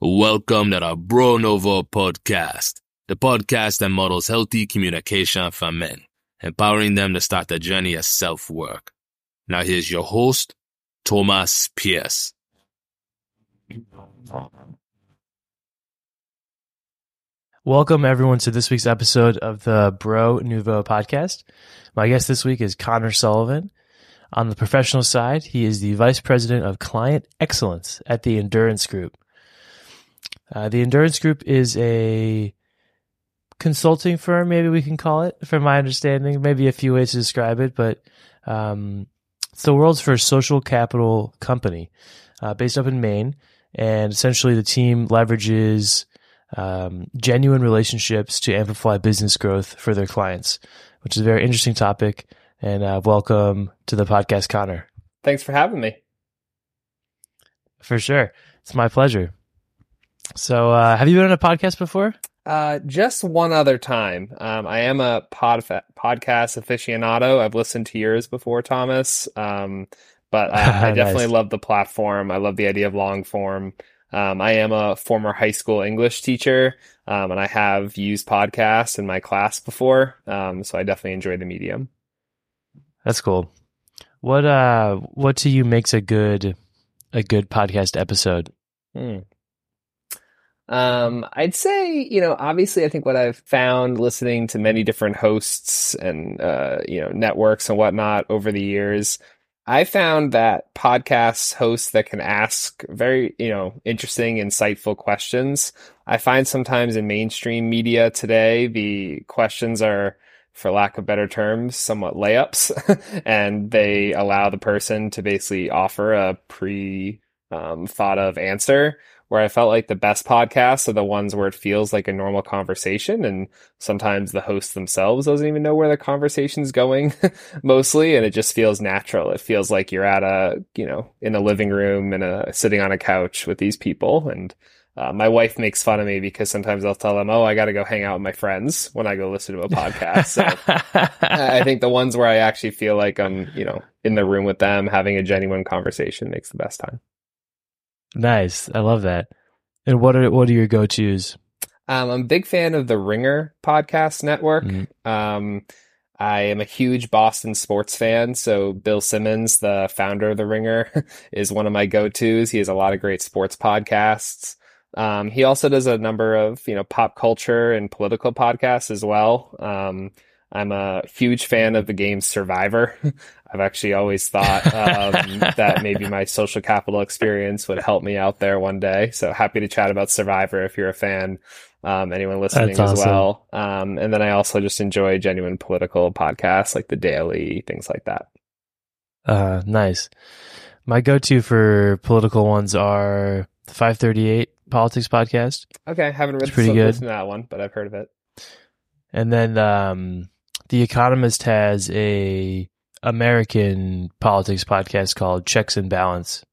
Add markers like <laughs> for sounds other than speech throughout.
Welcome to the Bro Nouveau podcast, the podcast that models healthy communication for men, empowering them to start the journey of self work. Now here's your host, Thomas Pierce. Welcome everyone to this week's episode of the Bro Nouveau podcast. My guest this week is Conor Sullivan. On the professional side, he is the Vice President of Client Excellence at the Endurance Group. Uh, the Endurance Group is a consulting firm, maybe we can call it, from my understanding. Maybe a few ways to describe it, but um, it's the world's first social capital company uh, based up in Maine. And essentially, the team leverages um, genuine relationships to amplify business growth for their clients, which is a very interesting topic. And uh, welcome to the podcast, Conor. Thanks for having me. For sure. It's my pleasure. So, uh, have you been on a podcast before? Uh, just one other time. Um, I am a pod podcast aficionado. I've listened to yours before, Thomas. Um, but I, I <laughs> definitely nice. love the platform. I love the idea of long form. Um, I am a former high school English teacher, um, and I have used podcasts in my class before. Um, so I definitely enjoy the medium. That's cool. What uh, what to you makes a good a good podcast episode? Hmm. Um, I'd say, you know, obviously, I think what I've found listening to many different hosts and, uh, you know, networks and whatnot over the years, I found that podcast hosts that can ask very, you know, interesting, insightful questions. I find sometimes in mainstream media today, the questions are, for lack of better terms, somewhat layups, <laughs> and they allow the person to basically offer a pre um, thought of answer where I felt like the best podcasts are the ones where it feels like a normal conversation. And sometimes the host themselves doesn't even know where the conversation's going <laughs> mostly. And it just feels natural. It feels like you're at a, you know, in a living room and a sitting on a couch with these people. And, uh, my wife makes fun of me because sometimes I'll tell them, "Oh, I got to go hang out with my friends when I go listen to a podcast." So <laughs> I think the ones where I actually feel like I'm, you know, in the room with them having a genuine conversation makes the best time. Nice. I love that. And what are what are your go tos? Um, I'm a big fan of the Ringer podcast network. Mm-hmm. Um, I am a huge Boston sports fan, so Bill Simmons, the founder of the Ringer, <laughs> is one of my go tos. He has a lot of great sports podcasts. Um, he also does a number of you know pop culture and political podcasts as well. I'm a huge fan of the game Survivor. <laughs> I've actually always thought um, <laughs> that maybe my social capital experience would help me out there one day. So happy to chat about Survivor if you're a fan. Um, anyone listening That's as awesome. well. Um, and then I also just enjoy genuine political podcasts like The Daily, things like that. Uh, nice. My go-to for political ones are the 538 Politics podcast. Okay, I haven't read pretty good. that one, but I've heard of it. And then um, the Economist has a American politics podcast called Checks and Balance.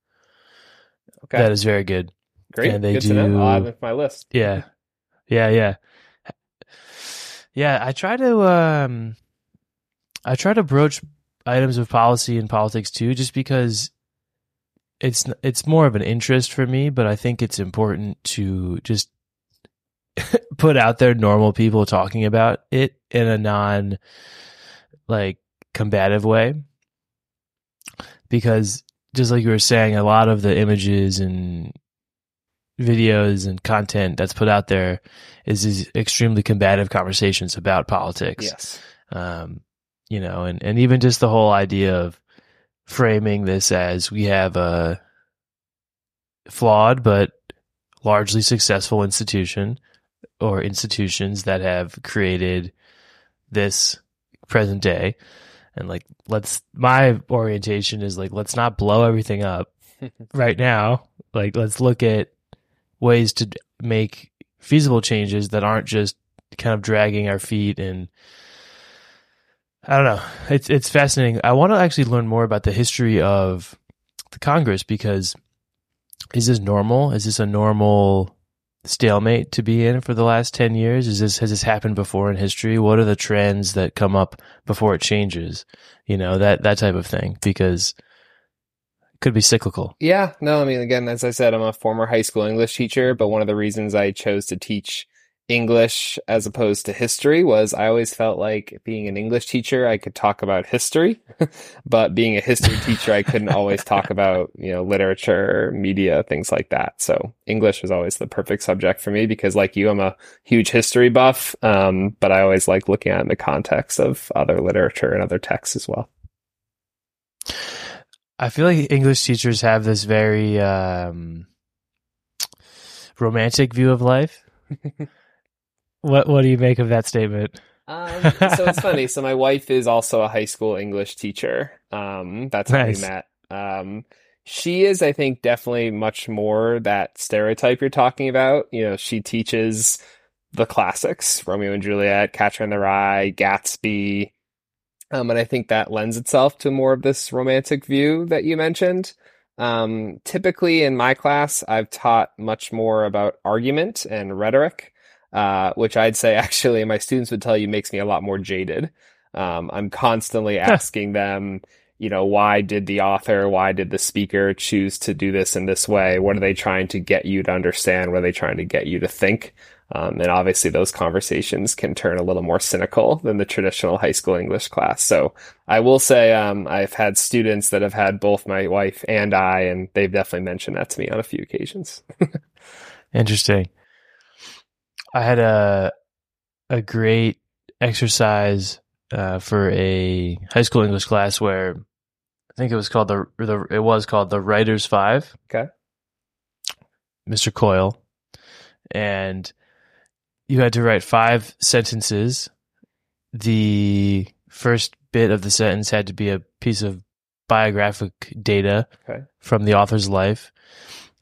Okay, that is very good. Great, and they good do. To know. I'll add my list. Yeah, yeah, yeah, yeah. I try to um, I try to broach items of policy and politics too, just because it's it's more of an interest for me. But I think it's important to just <laughs> put out there normal people talking about it in a non like combative way. Because just like you were saying a lot of the images and videos and content that's put out there is these extremely combative conversations about politics. Yes. Um you know and and even just the whole idea of framing this as we have a flawed but largely successful institution or institutions that have created this present day and like let's my orientation is like let's not blow everything up <laughs> right now like let's look at ways to make feasible changes that aren't just kind of dragging our feet and I don't know. It's it's fascinating. I want to actually learn more about the history of the Congress because is this normal? Is this a normal stalemate to be in for the last 10 years? Is this, has this happened before in history? What are the trends that come up before it changes? You know, that, that type of thing, because it could be cyclical. Yeah, no, I mean, again, as I said, I'm a former high school English teacher, but one of the reasons I chose to teach English as opposed to history was I always felt like being an English teacher, I could talk about history, <laughs> but being a history teacher, I couldn't always talk <laughs> about, you know, literature, media, things like that. So English was always the perfect subject for me because like you, I'm a huge history buff. Um, but I always like looking at it in the context of other literature and other texts as well. I feel like English teachers have this very, um, romantic view of life. <laughs> What What do you make of that statement? Um, so it's funny. So my wife is also a high school English teacher. Um, that's how Nice. we met. Um, she is, I think, definitely much more that stereotype you're talking about. You know, she teaches the classics, Romeo and Juliet, Catcher in the Rye, Gatsby. Um, and I think that lends itself to more of this romantic view that you mentioned. Um, typically in my class, I've taught much more about argument and rhetoric uh, which I'd say <laughs> actually my students would tell you makes me a lot more jaded. Um, I'm constantly asking them, you know, why did the author, why did the speaker choose to do this in this way? What are they trying to get you to understand? What are they trying to get you to think? Um, and obviously, those conversations can turn a little more cynical than the traditional high school English class. So I will say um, I've had students that have had both my wife and I, and they've definitely mentioned that to me on a few occasions. <laughs> Interesting. I had a a great exercise uh, for a high school English class where I think it was called the the it was called the Writers Five. Okay. Mr. Coyle, and you had to write five sentences. The first bit of the sentence had to be a piece of biographic data Okay. from the author's life.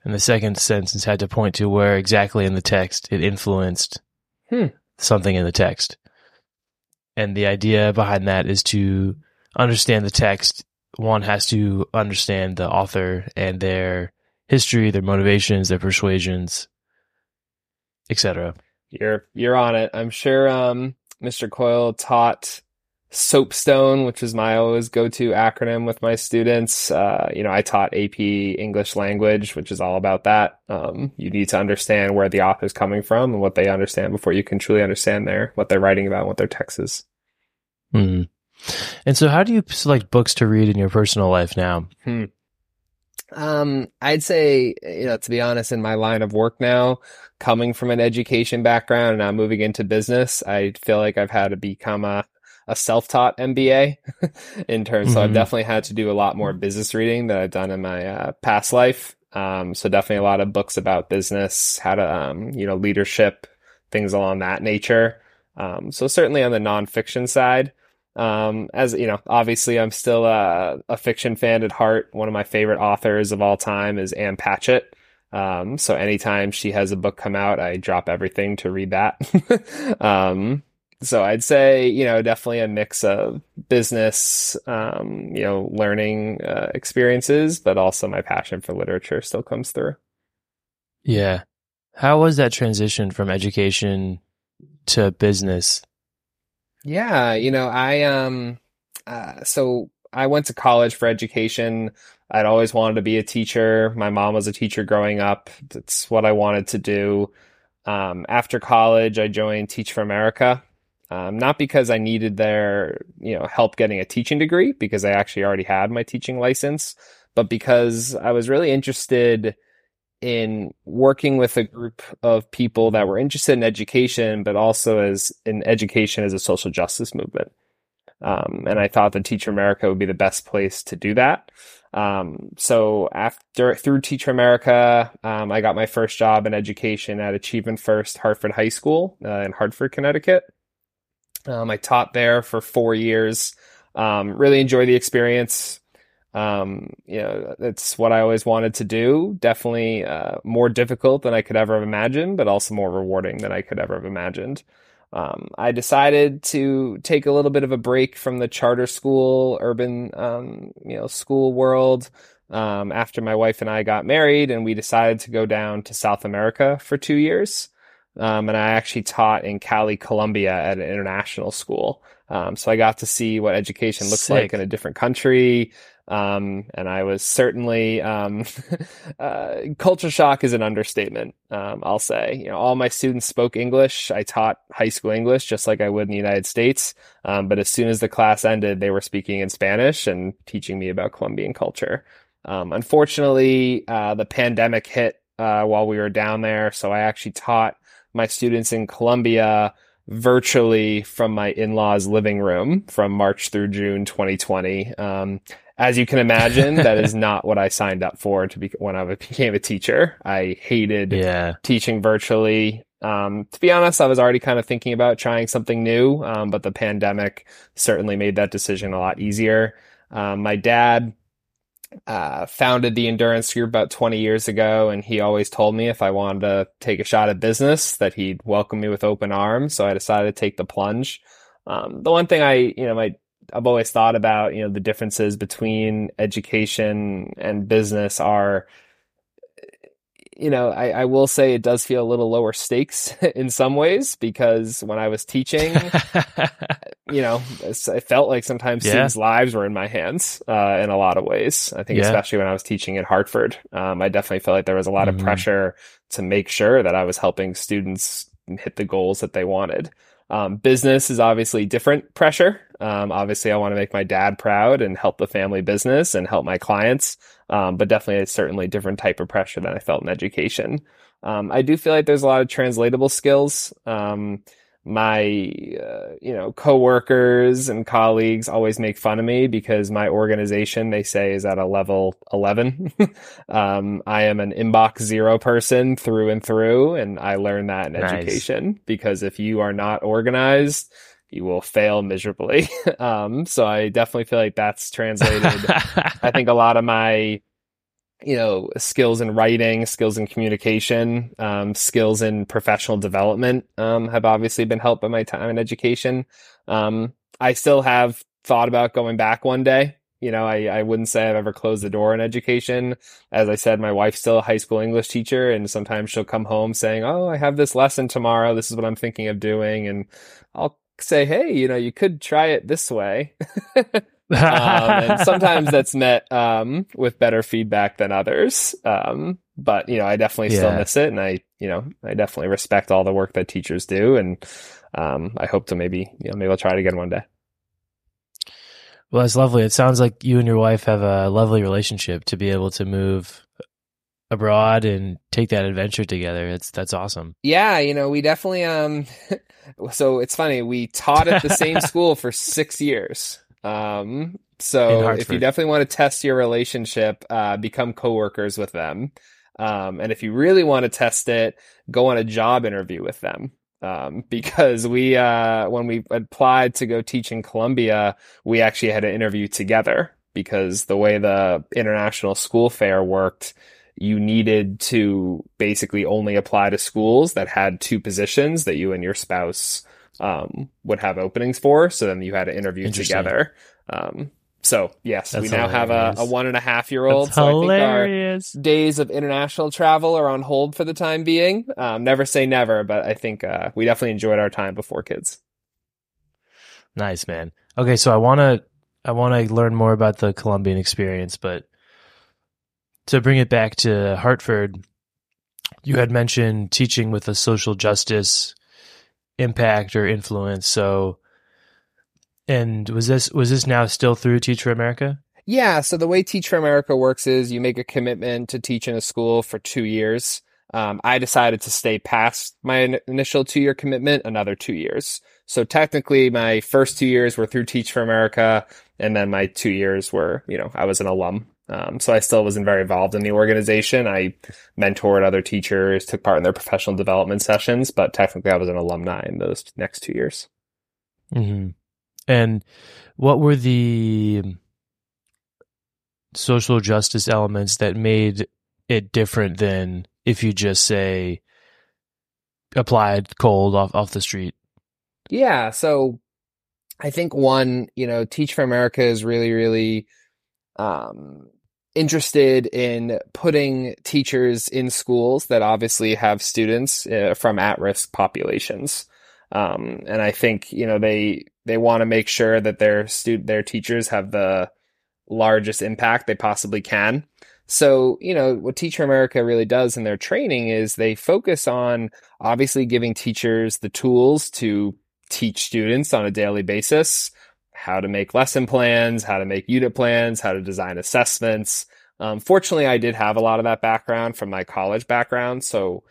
And the second sentence had to point to where exactly in the text it influenced Hmm. something in the text. And the idea behind that is to understand the text. One has to understand the author and their history, their motivations, their persuasions, etc. You're you're on it. I'm sure um, Mr. Coyle taught Soapstone, which is my always go-to acronym with my students. Uh, you know, I taught AP English language, which is all about that. Um, you need to understand where the author's coming from and what they understand before you can truly understand their what they're writing about, and what their text is. Mm. And so, how do you select books to read in your personal life now? Um, I'd say, you know, to be honest, in my line of work now, coming from an education background and now moving into business, I feel like I've had to become a, a self-taught MBA <laughs> in terms. So I've Mhm. definitely had to do a lot more business reading that I've done in my uh, past life. Um, so definitely a lot of books about business, how to, um, you know, leadership, things along that nature. Um, so certainly on the nonfiction side. Um, as you know, obviously I'm still a, a fiction fan at heart. One of my favorite authors of all time is Ann Patchett. Um, so anytime she has a book come out, I drop everything to read that. <laughs> so I'd say, you know, definitely a mix of business, um, you know, learning uh, experiences, but also my passion for literature still comes through. Yeah. How was that transition from education to business? Yeah, you know, I um uh so I went to college for education. I'd always wanted to be a teacher. My mom was a teacher growing up. That's what I wanted to do. Um, after college, I joined Teach for America. Um, not because I needed their, you know, help getting a teaching degree, because I actually already had my teaching license, but because I was really interested in working with a group of people that were interested in education, but also as in education as a social justice movement. Um, and I thought that Teach for America would be the best place to do that. Um, so after through Teach for America, um, I got my first job in education at Achievement First Hartford High School uh, in Hartford, Connecticut. Um, I taught there for four years. Um, really enjoyed the experience. Um, you know, it's what I always wanted to do. Definitely uh, more difficult than I could ever have imagined, but also more rewarding than I could ever have imagined. Um, I decided to take a little bit of a break from the charter school, urban, um, you know, school world. um, after my wife and I got married, and we decided to go down to South America for two years. Um, and I actually taught in Cali, Colombia at an international school. Um, so I got to see what education looks Sick. like in a different country. Um, and I was certainly, um, <laughs> uh, culture shock is an understatement. Um, I'll say, you know, all my students spoke English. I taught high school English just like I would in the United States. Um, but as soon as the class ended, they were speaking in Spanish and teaching me about Colombian culture. Um, unfortunately, uh, the pandemic hit, uh, while we were down there. So I actually taught my students in Colombia virtually from my in-laws living room from March through June 2020. Um, as you can imagine, that is <laughs> not what I signed up for to be when I became a teacher. I hated Yeah. teaching virtually. Um, to be honest, I was already kind of thinking about trying something new, um, but the pandemic certainly made that decision a lot easier. Um, my dad uh, founded the endurance group about 20 years ago, and he always told me if I wanted to take a shot at business, that he'd welcome me with open arms. So I decided to take the plunge. Um, the one thing I, you know, my I've always thought about, you know, the differences between education and business are, you know, I, I will say it does feel a little lower stakes <laughs> in some ways because when I was teaching, <laughs> you know, it felt like sometimes Yeah. students' lives were in my hands uh, in a lot of ways. I think, Yeah. especially when I was teaching at Hartford, um, I definitely felt like there was a lot Mhm. of pressure to make sure that I was helping students hit the goals that they wanted. Um, business is obviously different pressure. Um, obviously, I want to make my dad proud and help the family business and help my clients. Um, but definitely, a certainly different type of pressure than I felt in education. Um, I do feel like there's a lot of translatable skills. Um, my, uh, you know, coworkers and colleagues always make fun of me because my organization, they say, is at a level 11. <laughs> um, I am an inbox zero person through and through. And I learned that in Nice. education because if you are not organized, you will fail miserably. <laughs> um, so I definitely feel like that's translated I think a lot of my, you know, skills in writing, skills in communication, um, skills in professional development, um, have obviously been helped by my time in education. Um, I still have thought about going back one day. You know, I, I wouldn't say I've ever closed the door in education. As I said, my wife's still a high school English teacher and sometimes she'll come home saying, Oh, I have this lesson tomorrow. This is what I'm thinking of doing. And I'll say, Hey, you know, you could try it this way. <laughs> um, and <laughs> sometimes that's met um, with better feedback than others. Um, but you know, I definitely still miss it, and I, you know, I definitely respect all the work that teachers do, and um, I hope to maybe, you know, maybe I'll try it again one day. well, that's lovely. It sounds like you and your wife have a lovely relationship to be able to move abroad and take that adventure together. It's that's awesome. Yeah, you know, we definitely. Um, <laughs> so it's funny. We taught at the same <laughs> school for six years. Um, so if you definitely want to test your relationship, uh, become coworkers with them. Um, and if you really want to test it, go on a job interview with them. Um, <laughs> because we, uh, when we applied to go teach in Colombia, we actually had an interview together because the way the international school fair worked, you needed to basically only apply to schools that had two positions that you and your spouse um, would have openings for. So then you had an interview together. Um, so yes, we That's now have a, a one and a half year old. That's So I think our hilarious. days of international travel are on hold for the time being. Um, never say never, but I think uh, we definitely enjoyed our time before kids. Nice, man. Okay, so I want to I want to learn more about the Colombian experience, but to bring it back to Hartford, you had mentioned teaching with a social justice impact or influence. So, and was this was this now still through Teach for America? Yeah, so the way Teach for America works is you make a commitment to teach in a school for two years. Um, I decided to stay past my in- initial two year commitment another two years. So technically, my first two years were through Teach for America, and then my two years were, you know, I was an alum. Um, so I still wasn't very involved in the organization. I mentored other teachers, took part in their professional development sessions, but technically I was an alumni in those next two years. Mm-hmm. And what were the social justice elements that made it different than if you just say applied cold off off the street? Yeah, so I think one, you know, Teach for America is really, really um, interested in putting teachers in schools that obviously have students uh, from at-risk populations. Um, and I think you know they they want to make sure that their student their teachers have the largest impact they possibly can. So, you know, what Teach for America really does in their training is they focus on obviously giving teachers the tools to teach students on a daily basis how to make lesson plans, how to make unit plans, how to design assessments. Um, fortunately, I did have a lot of that background from my college background. So,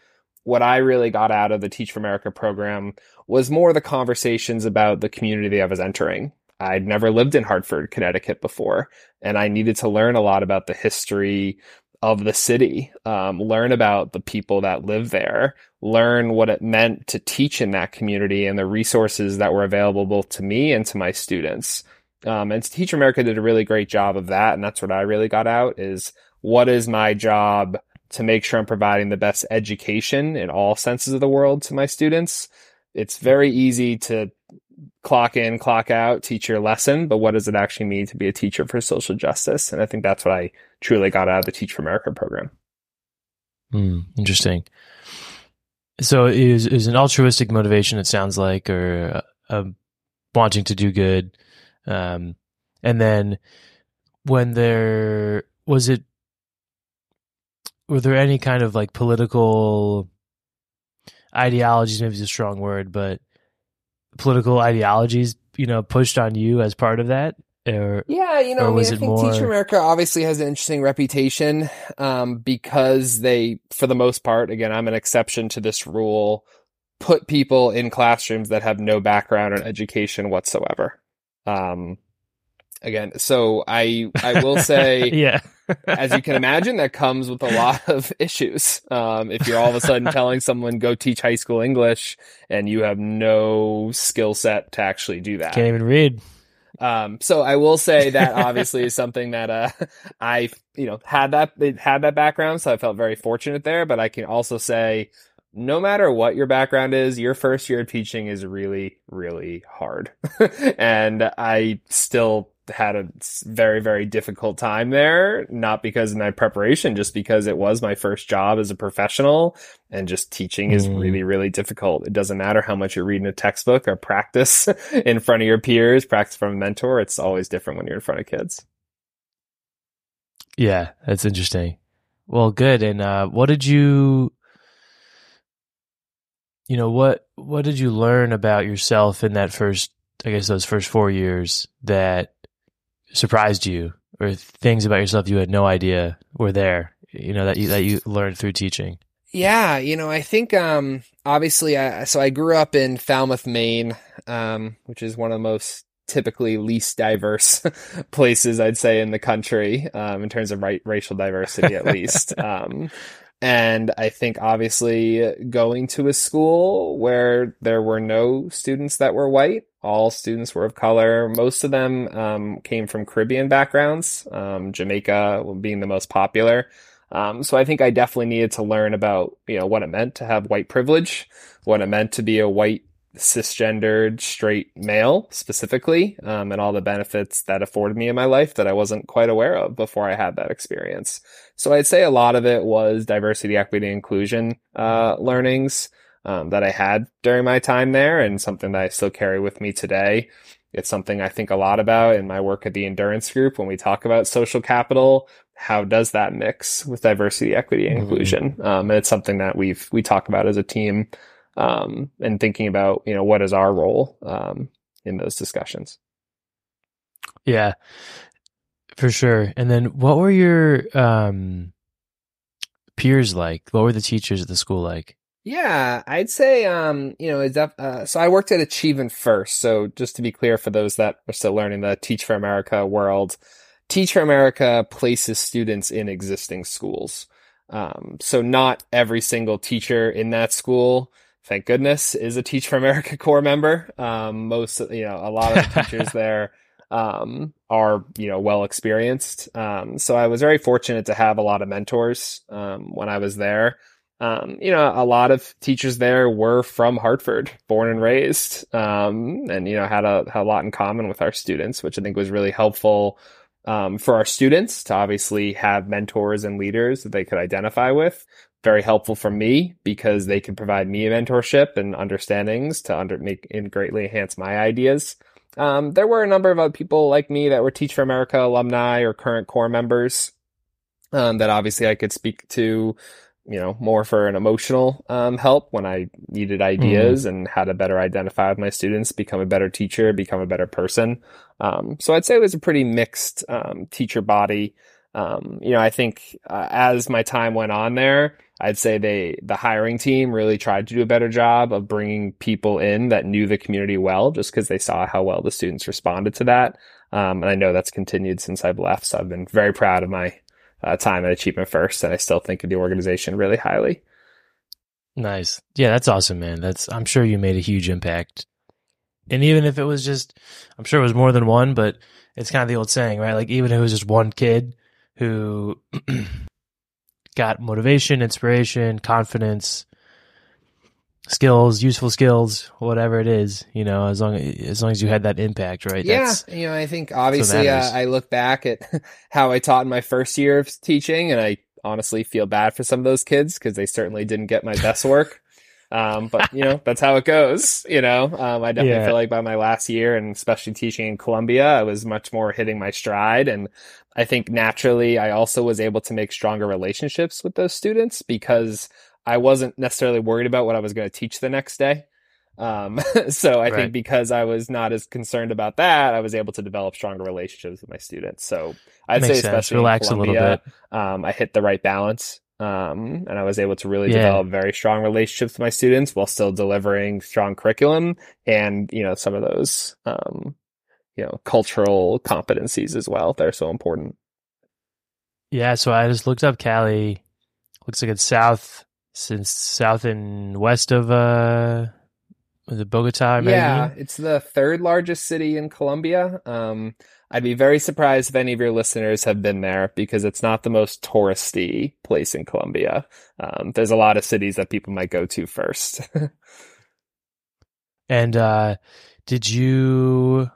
what I really got out of the Teach for America program was more the conversations about the community I was entering. I'd never lived in Hartford, Connecticut before, and I needed to learn a lot about the history of the city, um, learn about the people that live there, learn what it meant to teach in that community and the resources that were available both to me and to my students. Um, and Teach America did a really great job of that. And that's what I really got out is what is my job to make sure I'm providing the best education in all senses of the world to my students. It's very easy to clock in, clock out, teach your lesson, but what does it actually mean to be a teacher for social justice? And I think that's what I truly got out of the Teach for America program. Mm, interesting. So is is an altruistic motivation? It sounds like, or uh, wanting to do good, um, and then when there was it, were there any kind of like political ideologies? Maybe it's a strong word, but political ideologies, you know, pushed on you as part of that? Or, yeah, you know, I mean, I think more... Teach America obviously has an interesting reputation um, because they, for the most part, again, I'm an exception to this rule, put people in classrooms that have no background in education whatsoever. Um, again, so I I will say, <laughs> yeah, <laughs> as you can imagine, that comes with a lot of <laughs> issues. Um, if you're all of a sudden telling someone go teach high school English and you have no skill set to actually do that, can't even read. Um, so I will say that obviously is something that, uh, I, you know, had that, had that background. So I felt very fortunate there, but I can also say, no matter what your background is, your first year of teaching is really, really hard. and I still had a very, very difficult time there, not because of my preparation, just because it was my first job as a professional and just teaching is mm. really, really difficult. It doesn't matter how much you're reading a textbook or practice <laughs> in front of your peers, practice from a mentor. It's always different when you're in front of kids. Yeah, that's interesting. Well, good. And, uh, what did you, you know, what, what did you learn about yourself in that first, I guess those first four years that surprised you or things about yourself you had no idea were there, you know, that you, that you learned through teaching? Yeah, you know, I think um obviously I so I grew up in Falmouth, Maine, um which is one of the most typically least diverse <laughs> places I'd say in the country um in terms of right, racial diversity at least. <laughs> And I think obviously going to a school where there were no students that were white, all students were of color. Most of them um, came from Caribbean backgrounds, um, Jamaica being the most popular. Um, so I think I definitely needed to learn about, you know, what it meant to have white privilege, what it meant to be a white cisgendered straight male specifically, um, and all the benefits that afforded me in my life that I wasn't quite aware of before I had that experience. So I'd say a lot of it was diversity, equity, inclusion uh, learnings um, that I had during my time there, and something that I still carry with me today. It's something I think a lot about in my work at the Endurance Group when we talk about social capital. How does that mix with diversity, equity, and mm-hmm. inclusion? Um, and it's something that we've we talk about as a team um, and thinking about you know what is our role um, in those discussions. Yeah, for sure. And then, what were your um, peers like? What were the teachers at the school like? Yeah, I'd say, um, you know, uh, so I worked at Achievement First. So just to be clear for those that are still learning the Teach for America world, Teach for America places students in existing schools. Um, so not every single teacher in that school thank goodness, is a Teach for America <laughs> corps member. Um, most, you know, a lot of the teachers <laughs> there um, are, you know, well experienced. Um, so I was very fortunate to have a lot of mentors um, when I was there. Um, you know, a lot of teachers there were from Hartford, born and raised, um, and you know had a had a lot in common with our students, which I think was really helpful um, for our students to obviously have mentors and leaders that they could identify with. Very helpful for me because they can provide me a mentorship and understandings to under make and greatly enhance my ideas. Um, there were a number of other people like me that were Teach for America alumni or current corps members um, that obviously I could speak to, you know, more for an emotional um, help when I needed ideas mm. and how to better identify with my students, become a better teacher, become a better person. Um, so I'd say it was a pretty mixed um, teacher body. Um, you know, I think uh, as my time went on there, I'd say they the hiring team really tried to do a better job of bringing people in that knew the community well, just because they saw how well the students responded to that. Um, and I know that's continued since I've left. So I've been very proud of my uh, time at Achievement First, and I still think of the organization really highly. Nice, yeah, that's awesome, man. That's I'm sure you made a huge impact. And even if it was just, I'm sure it was more than one, but it's kind of the old saying, right? Like even if it was just one kid who got motivation, inspiration, confidence, skills, useful skills, whatever it is, you know, as long as long as you had that impact, right? Yeah, That's, you know, I think obviously uh, I look back at <laughs> how I taught in my first year of teaching, and I honestly feel bad for some of those kids because they certainly didn't get my best work. <laughs> Um, but you know, that's how it goes. You know, um, I definitely yeah. feel like by my last year and especially teaching in Colombia, I was much more hitting my stride. And I think naturally I also was able to make stronger relationships with those students because I wasn't necessarily worried about what I was going to teach the next day. Um, <laughs> so I right. think because I was not as concerned about that, I was able to develop stronger relationships with my students. So I'd say, especially relax Colombia, a little bit. Um, I hit the right balance. Um, and I was able to really yeah. develop very strong relationships with my students while still delivering strong curriculum and, you know, some of those, um, you know, cultural competencies as well. They're so important. Yeah. So I just looked up Cali. Looks like it's south since south and west of uh was it Bogota? Yeah, it's the third largest city in Colombia. Um, I'd be very surprised if any of your listeners have been there because it's not the most touristy place in Colombia. Um, there's a lot of cities that people might go to first. <laughs> and uh, did you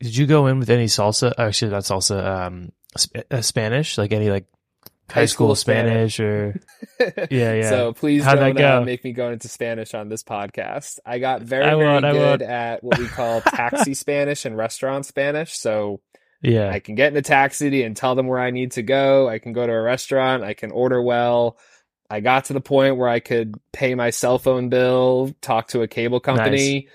did you go in with any salsa? Actually, not salsa. Um, sp- uh, Spanish, like any like high school, school Spanish, Spanish, or <laughs> yeah, yeah. So please How'd don't uh, make me go into Spanish on this podcast. I got very I very good at what we call taxi <laughs> Spanish and restaurant Spanish. So yeah, I can get in a taxi and tell them where I need to go. I can go to a restaurant. I can order well. I got to the point where I could pay my cell phone bill, talk to a cable company. Nice.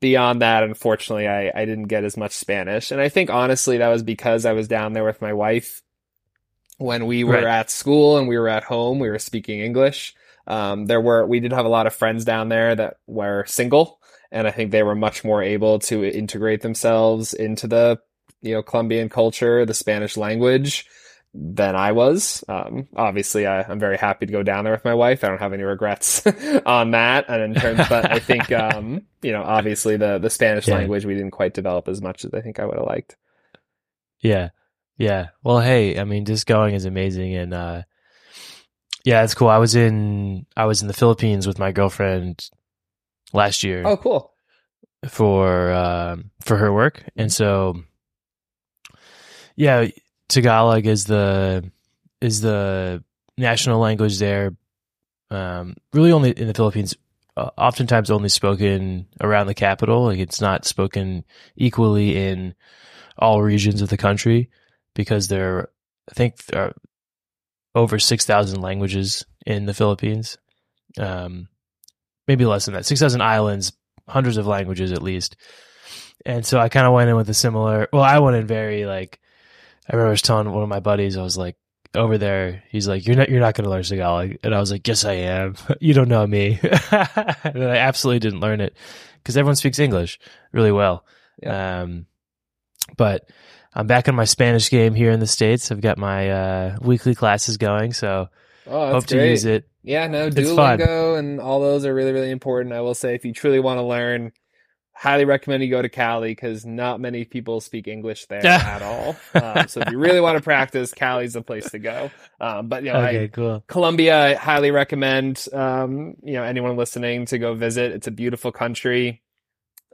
Beyond that, unfortunately, I, I didn't get as much Spanish. And I think honestly, that was because I was down there with my wife when we were right. at school and we were at home, we were speaking English. Um, there were, we did have a lot of friends down there that were single. And I think they were much more able to integrate themselves into the, you know, Colombian culture, the Spanish language than I was. Um, obviously, I, am very happy to go down there with my wife. I don't have any regrets <laughs> on that. And in terms, but I think, <laughs> um, you know, obviously the, the Spanish yeah. language we didn't quite develop as much as I think I would have liked. Yeah. Yeah. Well, hey, I mean, just going is amazing, and uh, yeah, it's cool. I was in I was in the Philippines with my girlfriend last year. Oh, cool. For um, for her work, and so yeah, Tagalog is the is the national language there. Um, really, only in the Philippines. Uh, oftentimes, only spoken around the capital. Like it's not spoken equally in all regions of the country because there, I think there are over 6,000 languages in the Philippines. Um, maybe less than that. 6,000 islands, hundreds of languages at least. And so I kind of went in with a similar, well, I went in very like, I remember I was telling one of my buddies, I was like, over there, he's like, "You're not, you're not going to learn Tagalog," and I was like, "Yes, I am. <laughs> you don't know me." <laughs> and I absolutely didn't learn it because everyone speaks English really well. Yeah. Um, but I'm back in my Spanish game here in the States. I've got my uh, weekly classes going, so oh, hope great. to use it. Yeah, no, Duolingo and all those are really, really important. I will say, if you truly want to learn, highly recommend you go to Cali because not many people speak English there at all. Um, so if you really want to practice, Cali's the place to go. Um, but you know, okay, I, cool. Colombia, I highly recommend um, you know anyone listening to go visit. It's a beautiful country.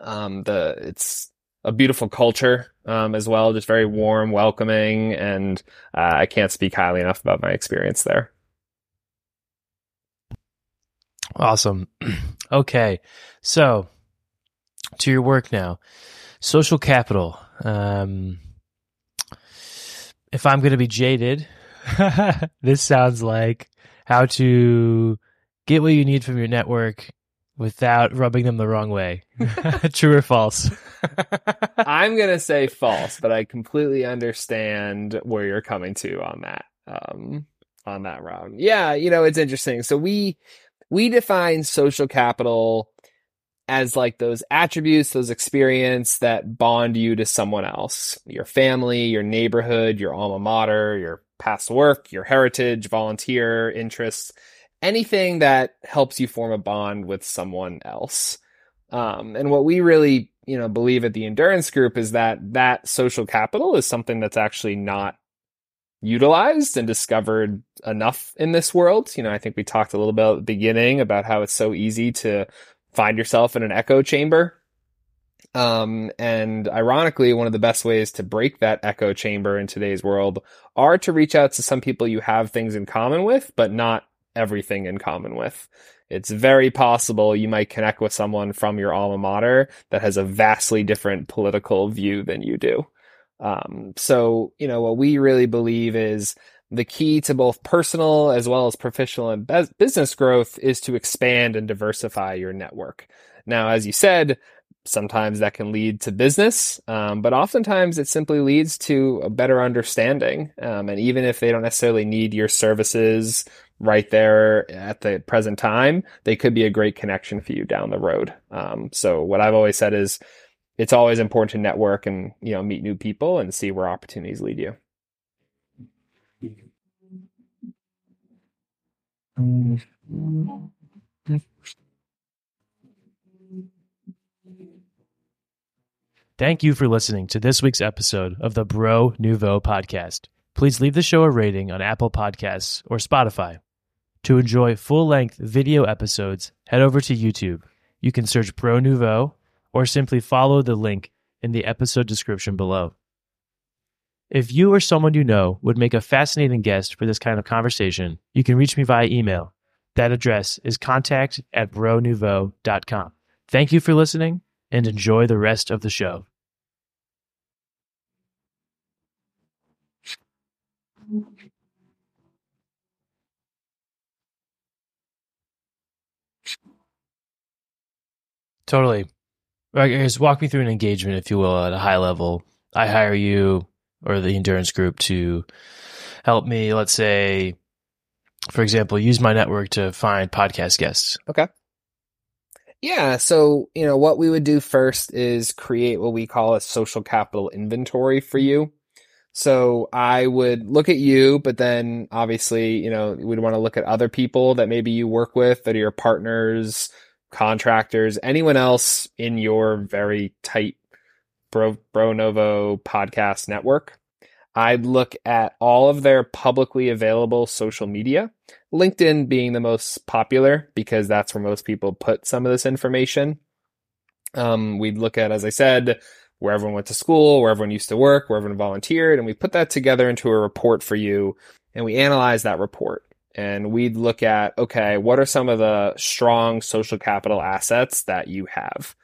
Um, the it's a beautiful culture um, as well, just very warm, welcoming, and uh, I can't speak highly enough about my experience there. Awesome. <clears throat> okay, so to your work now, social capital. Um, if I'm going to be jaded, <laughs> this sounds like how to get what you need from your network without rubbing them the wrong way. <laughs> <laughs> True or false? I'm going to say false, but I completely understand where you're coming to on that. Um, on that round. Yeah, you know, it's interesting. So we we define social capital as like those attributes, those experience that bond you to someone else, your family, your neighborhood, your alma mater, your past work, your heritage, volunteer interests, anything that helps you form a bond with someone else. Um, and what we really, you know, believe at the endurance group is that that social capital is something that's actually not utilized and discovered enough in this world. You know, I think we talked a little bit at the beginning about how it's so easy to find yourself in an echo chamber. Um, and ironically, one of the best ways to break that echo chamber in today's world are to reach out to some people you have things in common with, but not everything in common with. It's very possible you might connect with someone from your alma mater that has a vastly different political view than you do. Um, so, you know, what we really believe is the key to both personal as well as professional and be- business growth is to expand and diversify your network. Now, as you said, sometimes that can lead to business, um, but oftentimes it simply leads to a better understanding. Um, and even if they don't necessarily need your services right there at the present time, they could be a great connection for you down the road. Um, so what I've always said is it's always important to network and, you know, meet new people and see where opportunities lead you. Thank you for listening to this week's episode of the Bro Nouveau podcast. Please leave the show a rating on Apple Podcasts or Spotify. To enjoy full length video episodes, head over to YouTube. You can search Bro Nouveau or simply follow the link in the episode description below. If you or someone you know would make a fascinating guest for this kind of conversation, you can reach me via email. That address is contact at bronouveau.com. Thank you for listening and enjoy the rest of the show. Totally. I guess walk me through an engagement, if you will, at a high level. I hire you or the endurance group to help me, let's say, for example, use my network to find podcast guests. Okay. Yeah. So, you know, what we would do first is create what we call a social capital inventory for you. So I would look at you, but then obviously, you know, we'd want to look at other people that maybe you work with that are your partners, contractors, anyone else in your very tight Bro, Bro Nouveau podcast network. I'd look at all of their publicly available social media, LinkedIn being the most popular because that's where most people put some of this information. Um, we'd look at, as I said, where everyone went to school, where everyone used to work, where everyone volunteered, and we put that together into a report for you and we analyze that report. And we'd look at, okay, what are some of the strong social capital assets that you have?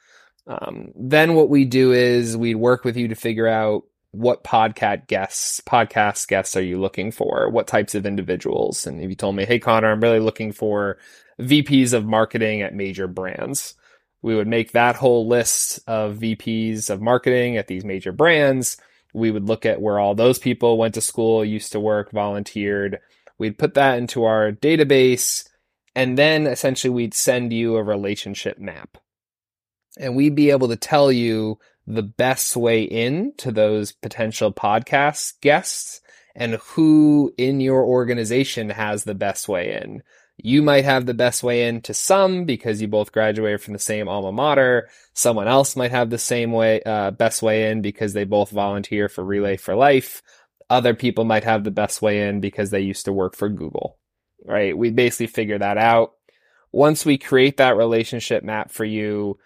Um, then what we do is we'd work with you to figure out what podcast guests, podcast guests are you looking for? What types of individuals? And if you told me, hey Conor, I'm really looking for VPs of marketing at major brands, we would make that whole list of VPs of marketing at these major brands. We would look at where all those people went to school, used to work, volunteered. We'd put that into our database, and then essentially we'd send you a relationship map. And we'd be able to tell you the best way in to those potential podcast guests and who in your organization has the best way in. You might have the best way in to some because you both graduated from the same alma mater. Someone else might have the same way, uh, best way in because they both volunteer for Relay for Life. Other people might have the best way in because they used to work for Google, right? We basically figure that out. Once we create that relationship map for you,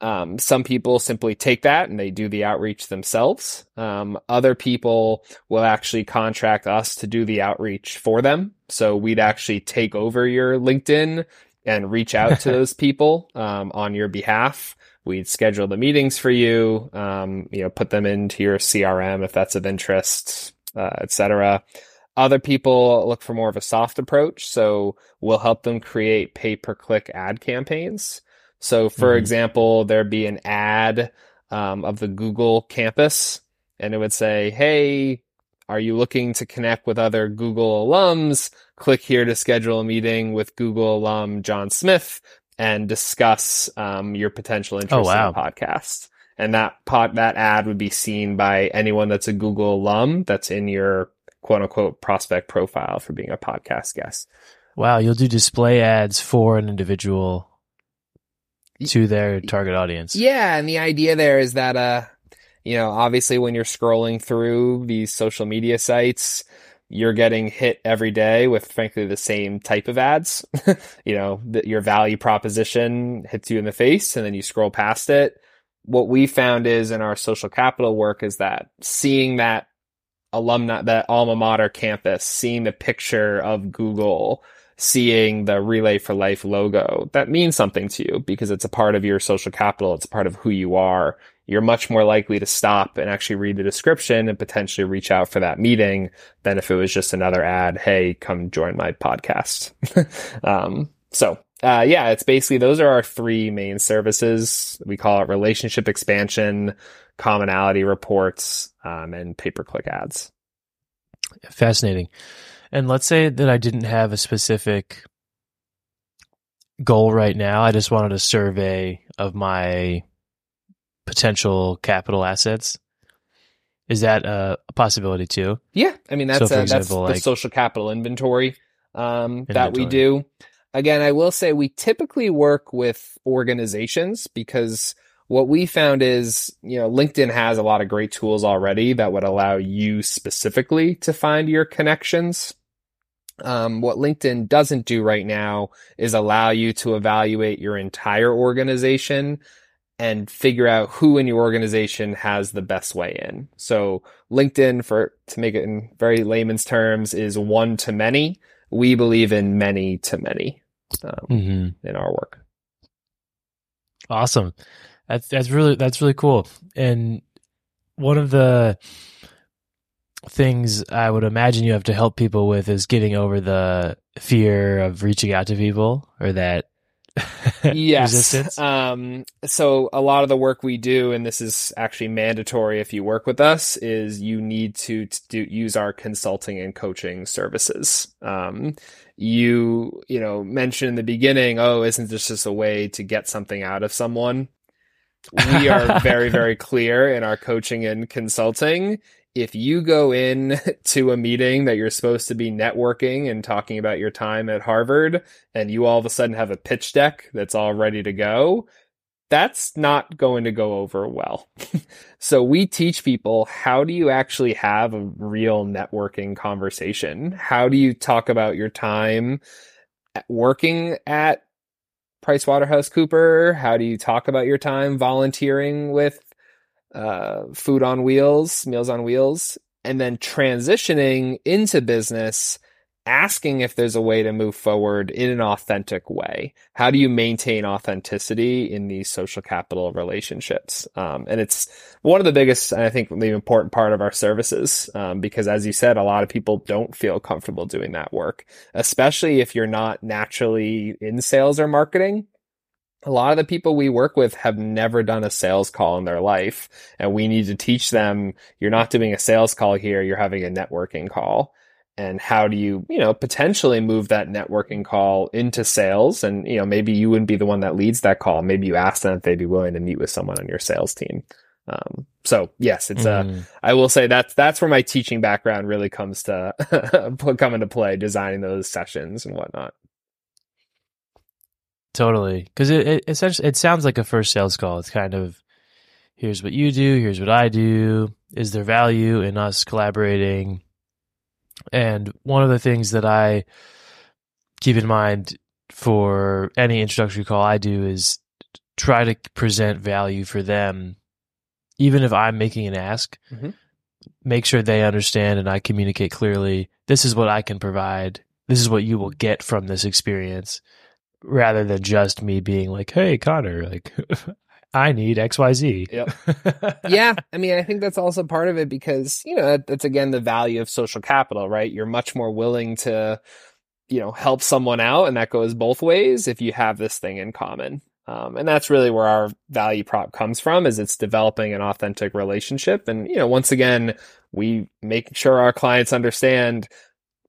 Um, some people simply take that and they do the outreach themselves. Um, other people will actually contract us to do the outreach for them. So we'd actually take over your LinkedIn and reach out to <laughs> those people um, on your behalf. We'd schedule the meetings for you, um, you know, put them into your CRM if that's of interest, uh, etc. Other people look for more of a soft approach, so we'll help them create pay per click ad campaigns. So, for Mhm. example, there'd be an ad um, of the Google campus, and it would say, "Hey, are you looking to connect with other Google alums? Click here to schedule a meeting with Google alum John Smith and discuss um, your potential interest wow. in the podcast." And that pod, that ad would be seen by anyone that's a Google alum that's in your quote unquote prospect profile for being a podcast guest. Wow, you'll do display ads for an individual to their target audience. Yeah, and the idea there is that uh you know, obviously when you're scrolling through these social media sites, you're getting hit every day with frankly the same type of ads. <laughs> you know, that your value proposition hits you in the face and then you scroll past it. What we found is in our social capital work is that seeing that alumni that alma mater campus, seeing the picture of Google, seeing the Relay for Life logo, that means something to you because it's a part of your social capital. It's part of who you are. You're much more likely to stop and actually read the description and potentially reach out for that meeting than if it was just another ad. Hey, come join my podcast. <laughs> um, so, uh, yeah, it's basically those are our three main services. We call it relationship expansion, commonality reports, um, and pay per click ads. Fascinating. And let's say that I didn't have a specific goal right now. I just wanted a survey of my potential capital assets. Is that a, possibility too? Yeah, I mean that's So, uh, that's example, the social capital inventory um, that we do. Again, I will say we typically work with organizations because what we found is, you know, LinkedIn has a lot of great tools already that would allow you specifically to find your connections. Um, what LinkedIn doesn't do right now is allow you to evaluate your entire organization and figure out who in your organization has the best way in. So LinkedIn, for to make it in very layman's terms, is one to many. We believe in many to many um, Mm-hmm. in our work. Awesome. That's that's really that's really cool. And one of the things I would imagine you have to help people with is getting over the fear of reaching out to people or that <laughs> yes. resistance. Um, so a lot of the work we do, and this is actually mandatory if you work with us, is you need to, to do, use our consulting and coaching services. Um, you, you know, mentioned in the beginning, oh, isn't this just a way to get something out of someone? We are <laughs> very, very clear in our coaching and consulting. If you go in <laughs> to a meeting that you're supposed to be networking and talking about your time at Harvard, and you all of a sudden have a pitch deck that's all ready to go, that's not going to go over well. <laughs> so we teach people how do you actually have a real networking conversation? How do you talk about your time working at PricewaterhouseCooper? How do you talk about your time volunteering with uh, Food on Wheels, Meals on Wheels, and then transitioning into business, asking if there's a way to move forward in an authentic way. How do you maintain authenticity in these social capital relationships? Um, and it's one of the biggest, and I think the important part of our services, um, because as you said, a lot of people don't feel comfortable doing that work, especially if you're not naturally in sales or marketing a lot of the people we work with have never done a sales call in their life and we need to teach them you're not doing a sales call here you're having a networking call and how do you you know potentially move that networking call into sales and you know maybe you wouldn't be the one that leads that call maybe you ask them if they'd be willing to meet with someone on your sales team um, so yes it's uh i will say that's that's where my teaching background really comes to <laughs> come into play designing those sessions and whatnot Totally, because it, it essentially it sounds like a first sales call. It's kind of here's what you do, here's what I do. Is there value in us collaborating? And one of the things that I keep in mind for any introductory call I do is try to present value for them, even if I'm making an ask. Mhm. Make sure they understand and I communicate clearly. This is what I can provide. This is what you will get from this experience, rather than just me being like, "Hey, Conor, like, <laughs> I need XYZ. Yep. <laughs> yeah, I mean, I think that's also part of it because you know that's again the value of social capital, right? You're much more willing to, you know, help someone out, and that goes both ways if you have this thing in common. Um, and that's really where our value prop comes from is it's developing an authentic relationship. And, you know, once again, we make sure our clients understand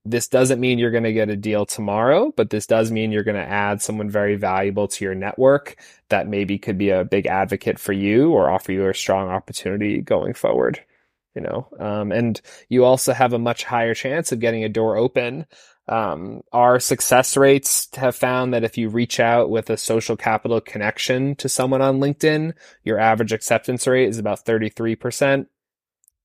this doesn't mean you're going to get a deal tomorrow, but this does mean you're going to add someone very valuable to your network that maybe could be a big advocate for you or offer you a strong opportunity going forward. You know, um, and you also have a much higher chance of getting a door open um, our success rates have found that if you reach out with a social capital connection to someone on LinkedIn, your average acceptance rate is about 33%.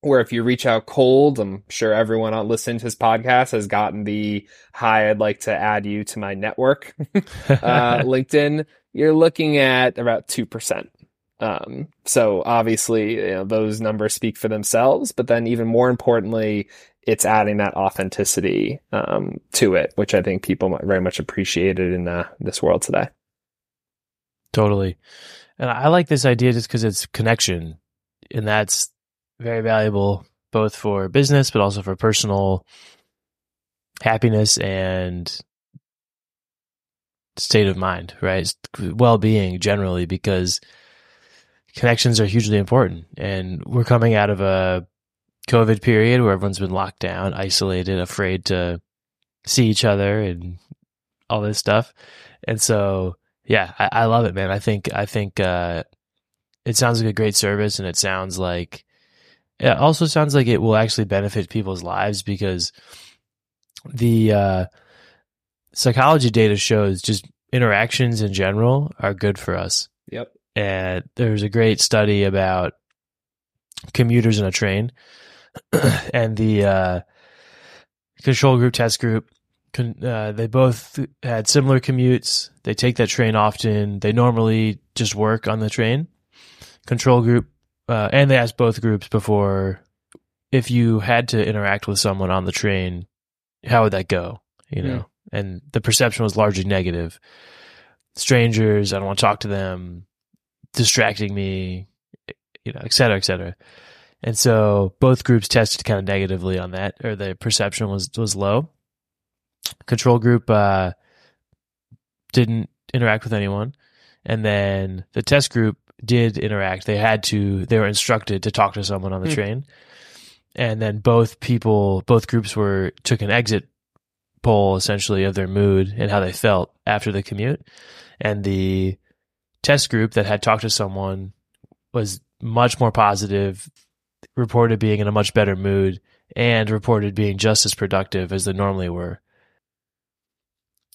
Where if you reach out cold, I'm sure everyone on listening to his podcast has gotten the hi, I'd like to add you to my network, <laughs> uh, <laughs> LinkedIn, you're looking at about 2%. Um, so obviously, you know, those numbers speak for themselves, but then even more importantly, it's adding that authenticity um, to it, which I think people very much appreciated in uh, this world today. Totally. And I like this idea just because it's connection. And that's very valuable both for business, but also for personal happiness and state of mind, right? Well being generally, because connections are hugely important. And we're coming out of a COVID period where everyone's been locked down, isolated, afraid to see each other and all this stuff. And so, yeah, I, I love it, man. I think, I think, uh, it sounds like a great service and it sounds like, it also sounds like it will actually benefit people's lives because the, uh, psychology data shows just interactions in general are good for us. Yep. And there's a great study about commuters in a train <clears throat> and the uh, control group test group uh, they both had similar commutes they take that train often they normally just work on the train control group uh, and they asked both groups before if you had to interact with someone on the train how would that go you know mm. and the perception was largely negative strangers i don't want to talk to them distracting me you know et cetera et cetera and so both groups tested kind of negatively on that, or the perception was was low. Control group uh, didn't interact with anyone, and then the test group did interact. They had to. They were instructed to talk to someone on the mm. train, and then both people, both groups were took an exit poll essentially of their mood and how they felt after the commute, and the test group that had talked to someone was much more positive reported being in a much better mood and reported being just as productive as they normally were.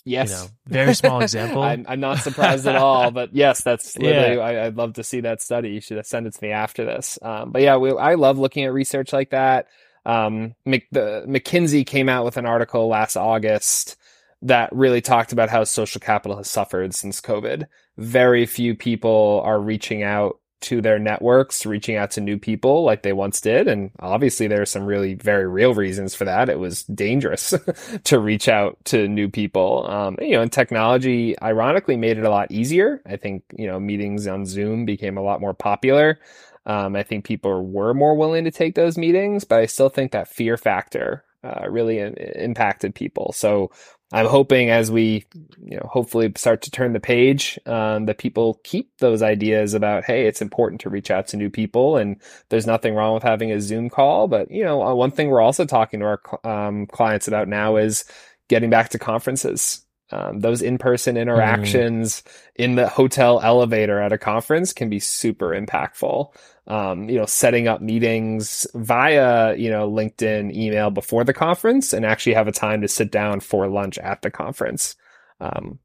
Yes. You know, <laughs> very small example. I'm, I'm, not surprised at all, but <laughs> yes, that's literally, yeah. I, would love to see that study. You should send it to me after this. Um, but yeah, we, I love looking at research like that. Um, Mc, the, McKinsey came out with an article last August that really talked about how social capital has suffered since COVID. Very few people are reaching out to their networks, reaching out to new people like they once did. And obviously there are some really very real reasons for that. It was dangerous <laughs> to reach out to new people. Um, you know, and technology ironically made it a lot easier. I think, you know, meetings on Zoom became a lot more popular. Um, I think people were more willing to take those meetings, but I still think that fear factor uh, really impacted people. So I'm hoping as we, you know, hopefully start to turn the page, um, that people keep those ideas about, hey, it's important to reach out to new people, and there's nothing wrong with having a Zoom call. But you know, uh, one thing we're also talking to our um, clients about now is getting back to conferences. Um, those in-person mm. interactions mm. in the hotel elevator at a conference can be super impactful um, you know, setting up meetings via, you know, LinkedIn email before the conference and actually have a time to sit down for lunch at the conference. Um,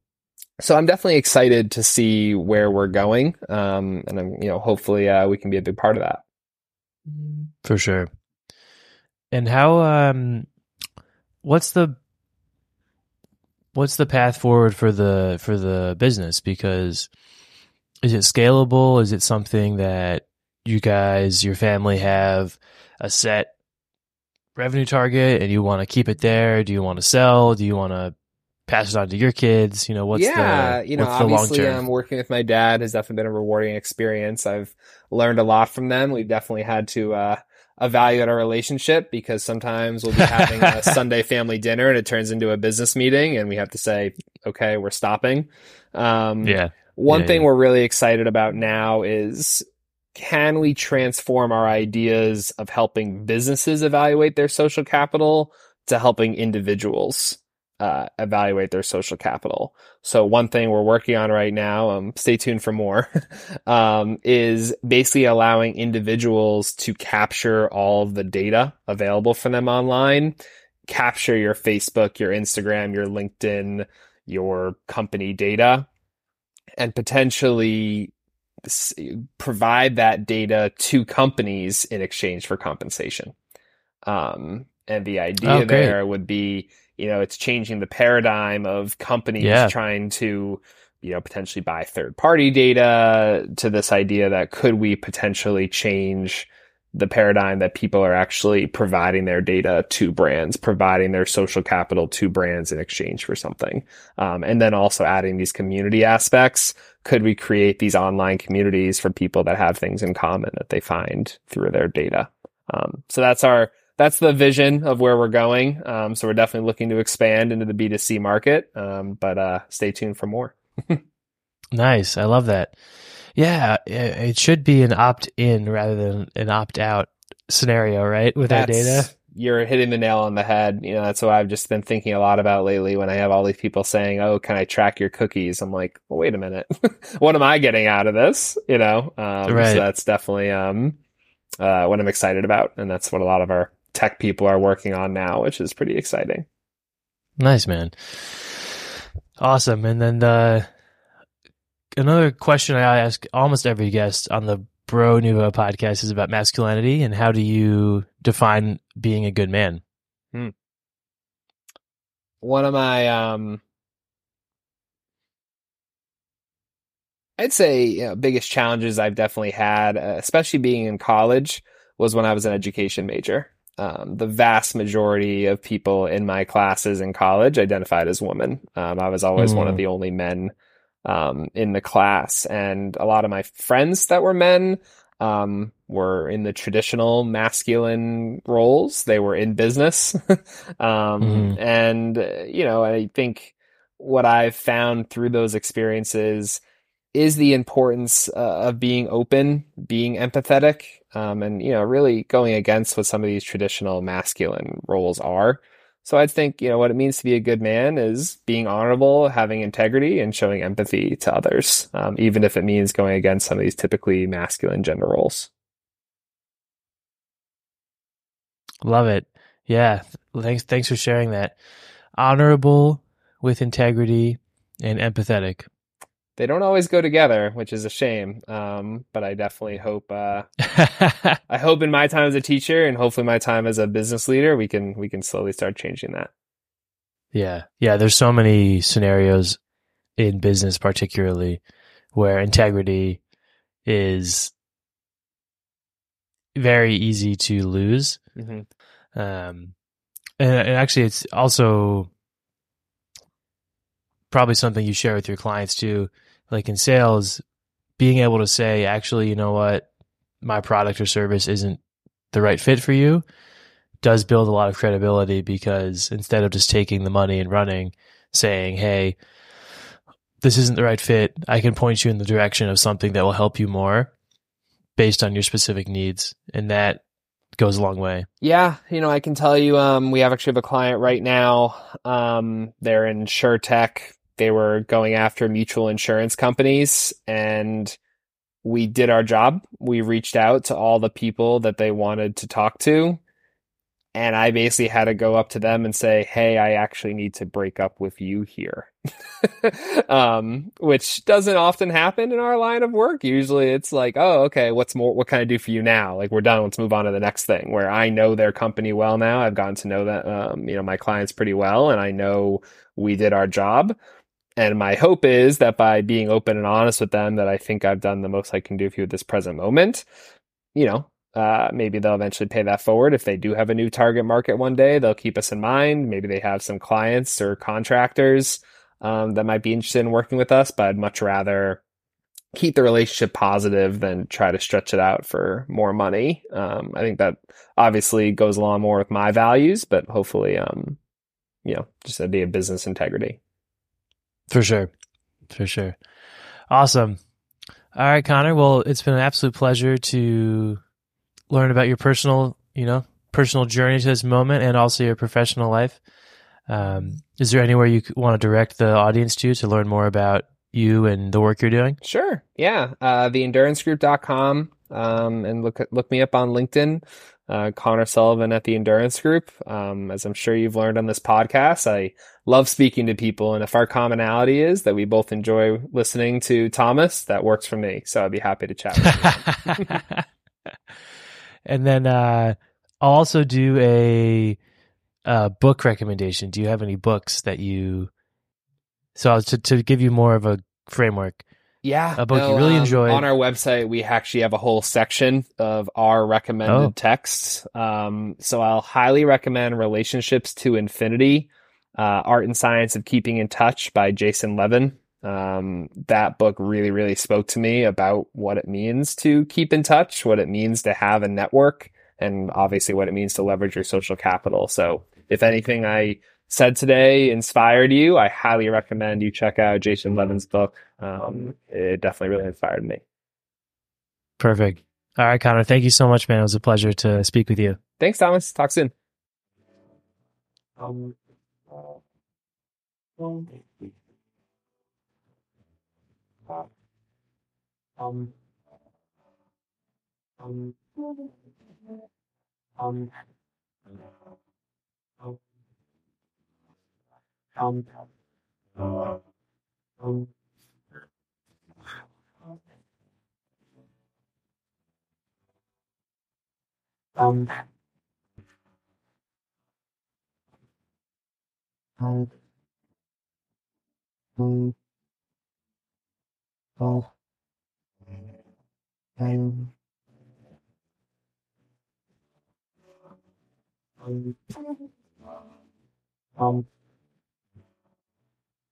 so I'm definitely excited to see where we're going. Um, and I'm, you know, hopefully, uh, we can be a big part of that. For sure. And how, um, what's the, what's the path forward for the, for the business? Because, is it scalable? Is it something that you guys, your family have a set revenue target and you want to keep it there? Do you want to sell? Do you want to pass it on to your kids? You know, what's yeah, the, you know, what's the long obviously, um, working with my dad has definitely been a rewarding experience. I've learned a lot from them. We've definitely had to uh, evaluate our relationship because sometimes we'll be having a <laughs> Sunday family dinner and it turns into a business meeting, and we have to say, okay, we're stopping. Um, yeah. One Yeah, thing yeah. we're really excited about now is can we transform our ideas of helping businesses evaluate their social capital to helping individuals uh, evaluate their social capital? So one thing we're working on right now, um, stay tuned for more, <laughs> um, is basically allowing individuals to capture all of the data available for them online, capture your Facebook, your Instagram, your LinkedIn, your company data, and potentially s- provide that data to companies in exchange for compensation. Um, and the idea Oh, there would be, you know, it's changing the paradigm of companies Yeah. trying to, you know, potentially buy third party data to this idea that could we potentially change the paradigm that people are actually providing their data to brands, providing their social capital to brands in exchange for something. Um, and then also adding these community aspects. Could we create these online communities for people that have things in common that they find through their data? Um, so that's our, that's the vision of where we're going. Um, so we're definitely looking to expand into the B2C market. Um, but, uh, stay tuned for more. <laughs> Nice. I love that. Yeah, it should be an opt in rather than an opt out scenario, right? With our data. You're hitting the nail on the head. You know, that's what I've just been thinking a lot about lately when I have all these people saying, Oh, can I track your cookies? I'm like, well, wait a minute. <laughs> what am I getting out of this? You know? Um, Right. so that's definitely, um, uh, what I'm excited about. And that's what a lot of our tech people are working on now, which is pretty exciting. Nice, man. Awesome. And then the another question I ask almost every guest on the Bro Nouveau podcast is about masculinity and how do you define being a good man? Hmm. one of my um I'd say you know, biggest challenges I've definitely had, uh, especially being in college, was when I was an education major. Um, the vast majority of people in my classes in college identified as women. Um, I was always one of Mm. the only men um, in the class, and a lot of my friends that were men um, were in the traditional masculine roles. They were in business, <laughs> um, Mhm. and you know, I think what I've found through those experiences is the importance uh, of being open, being empathetic, um, and you know, really going against what some of these traditional masculine roles are. So I think you know what it means to be a good man is being honorable, having integrity, and showing empathy to others, um, even if it means going against some of these typically masculine gender roles. Love it. Yeah. Thanks thanks for sharing that. Honorable with integrity and empathetic. They don't always go together, which is a shame. Um, but I definitely hope. Uh, <laughs> I hope in my time as a teacher, and hopefully my time as a business leader, we can we can slowly start changing that. Yeah. Yeah. There's so many scenarios in business, particularly where integrity is very easy to lose. Mm-hmm. Um, and, and actually, it's also probably something you share with your clients too. Like in sales, being able to say, actually, you know what, my product or service isn't the right fit for you does build a lot of credibility because instead of just taking the money and running, saying, hey, this isn't the right fit, I can point you in the direction of something that will help you more based on your specific needs. And that goes a long way. Yeah, you know, I can tell you, um, we have actually have a client right now. Um, they're in SureTech. They were going after mutual insurance companies and we did our job. We reached out to all the people that they wanted to talk to. And I basically had to go up to them and say, Hey, I actually need to break up with you here. <laughs> um, which doesn't often happen in our line of work. Usually it's like, Oh, okay. What's more, what can I do for you now? Like we're done. Let's move on to the next thing where I know their company well now. I've gotten to know that, um, you know, my clients pretty well and I know we did our job. And my hope is that by being open and honest with them, that I think I've done the most I can do for you at this present moment. You know, uh, maybe they'll eventually pay that forward. If they do have a new target market one day, they'll keep us in mind. Maybe they have some clients or contractors um, that might be interested in working with us, but I'd much rather keep the relationship positive than try to stretch it out for more money. Um, I think that obviously goes along more with my values, but hopefully, um, you know, just a be a business integrity. For sure. For sure. Awesome. All right, Conor. Well, it's been an absolute pleasure to learn about your personal, you know, personal journey to this moment and also your professional life. Um, is there anywhere you want to direct the audience to to learn more about you and the work you're doing? Sure. Yeah. Uh, theenduranceGroup.com um, and look look me up on LinkedIn. Uh, Conor Sullivan at the Endurance Group. Um, as I'm sure you've learned on this podcast, I love speaking to people, and if our commonality is that we both enjoy listening to Thomas, that works for me. So I'd be happy to chat. <laughs> and then uh, I'll also do a, book recommendation. Do you have any books that you? So to to give you more of a framework. Yeah, a book no, you really um, enjoyed. On our website, we actually have a whole section of our recommended oh. texts. Um, so I'll highly recommend "Relationships to Infinity: uh, Art and Science of Keeping in Touch" by Jason Levin. Um, that book really, really spoke to me about what it means to keep in touch, what it means to have a network, and obviously what it means to leverage your social capital. So, if anything, I said today inspired you, I highly recommend you check out Jason Levin's book. Um, it definitely really inspired me. Perfect. All right, Conor. Thank you so much, man. It was a pleasure to speak with you. Thanks, Thomas. Talk soon. Um, um, um, um, um, um, um, um, um, um, um, um, um, um,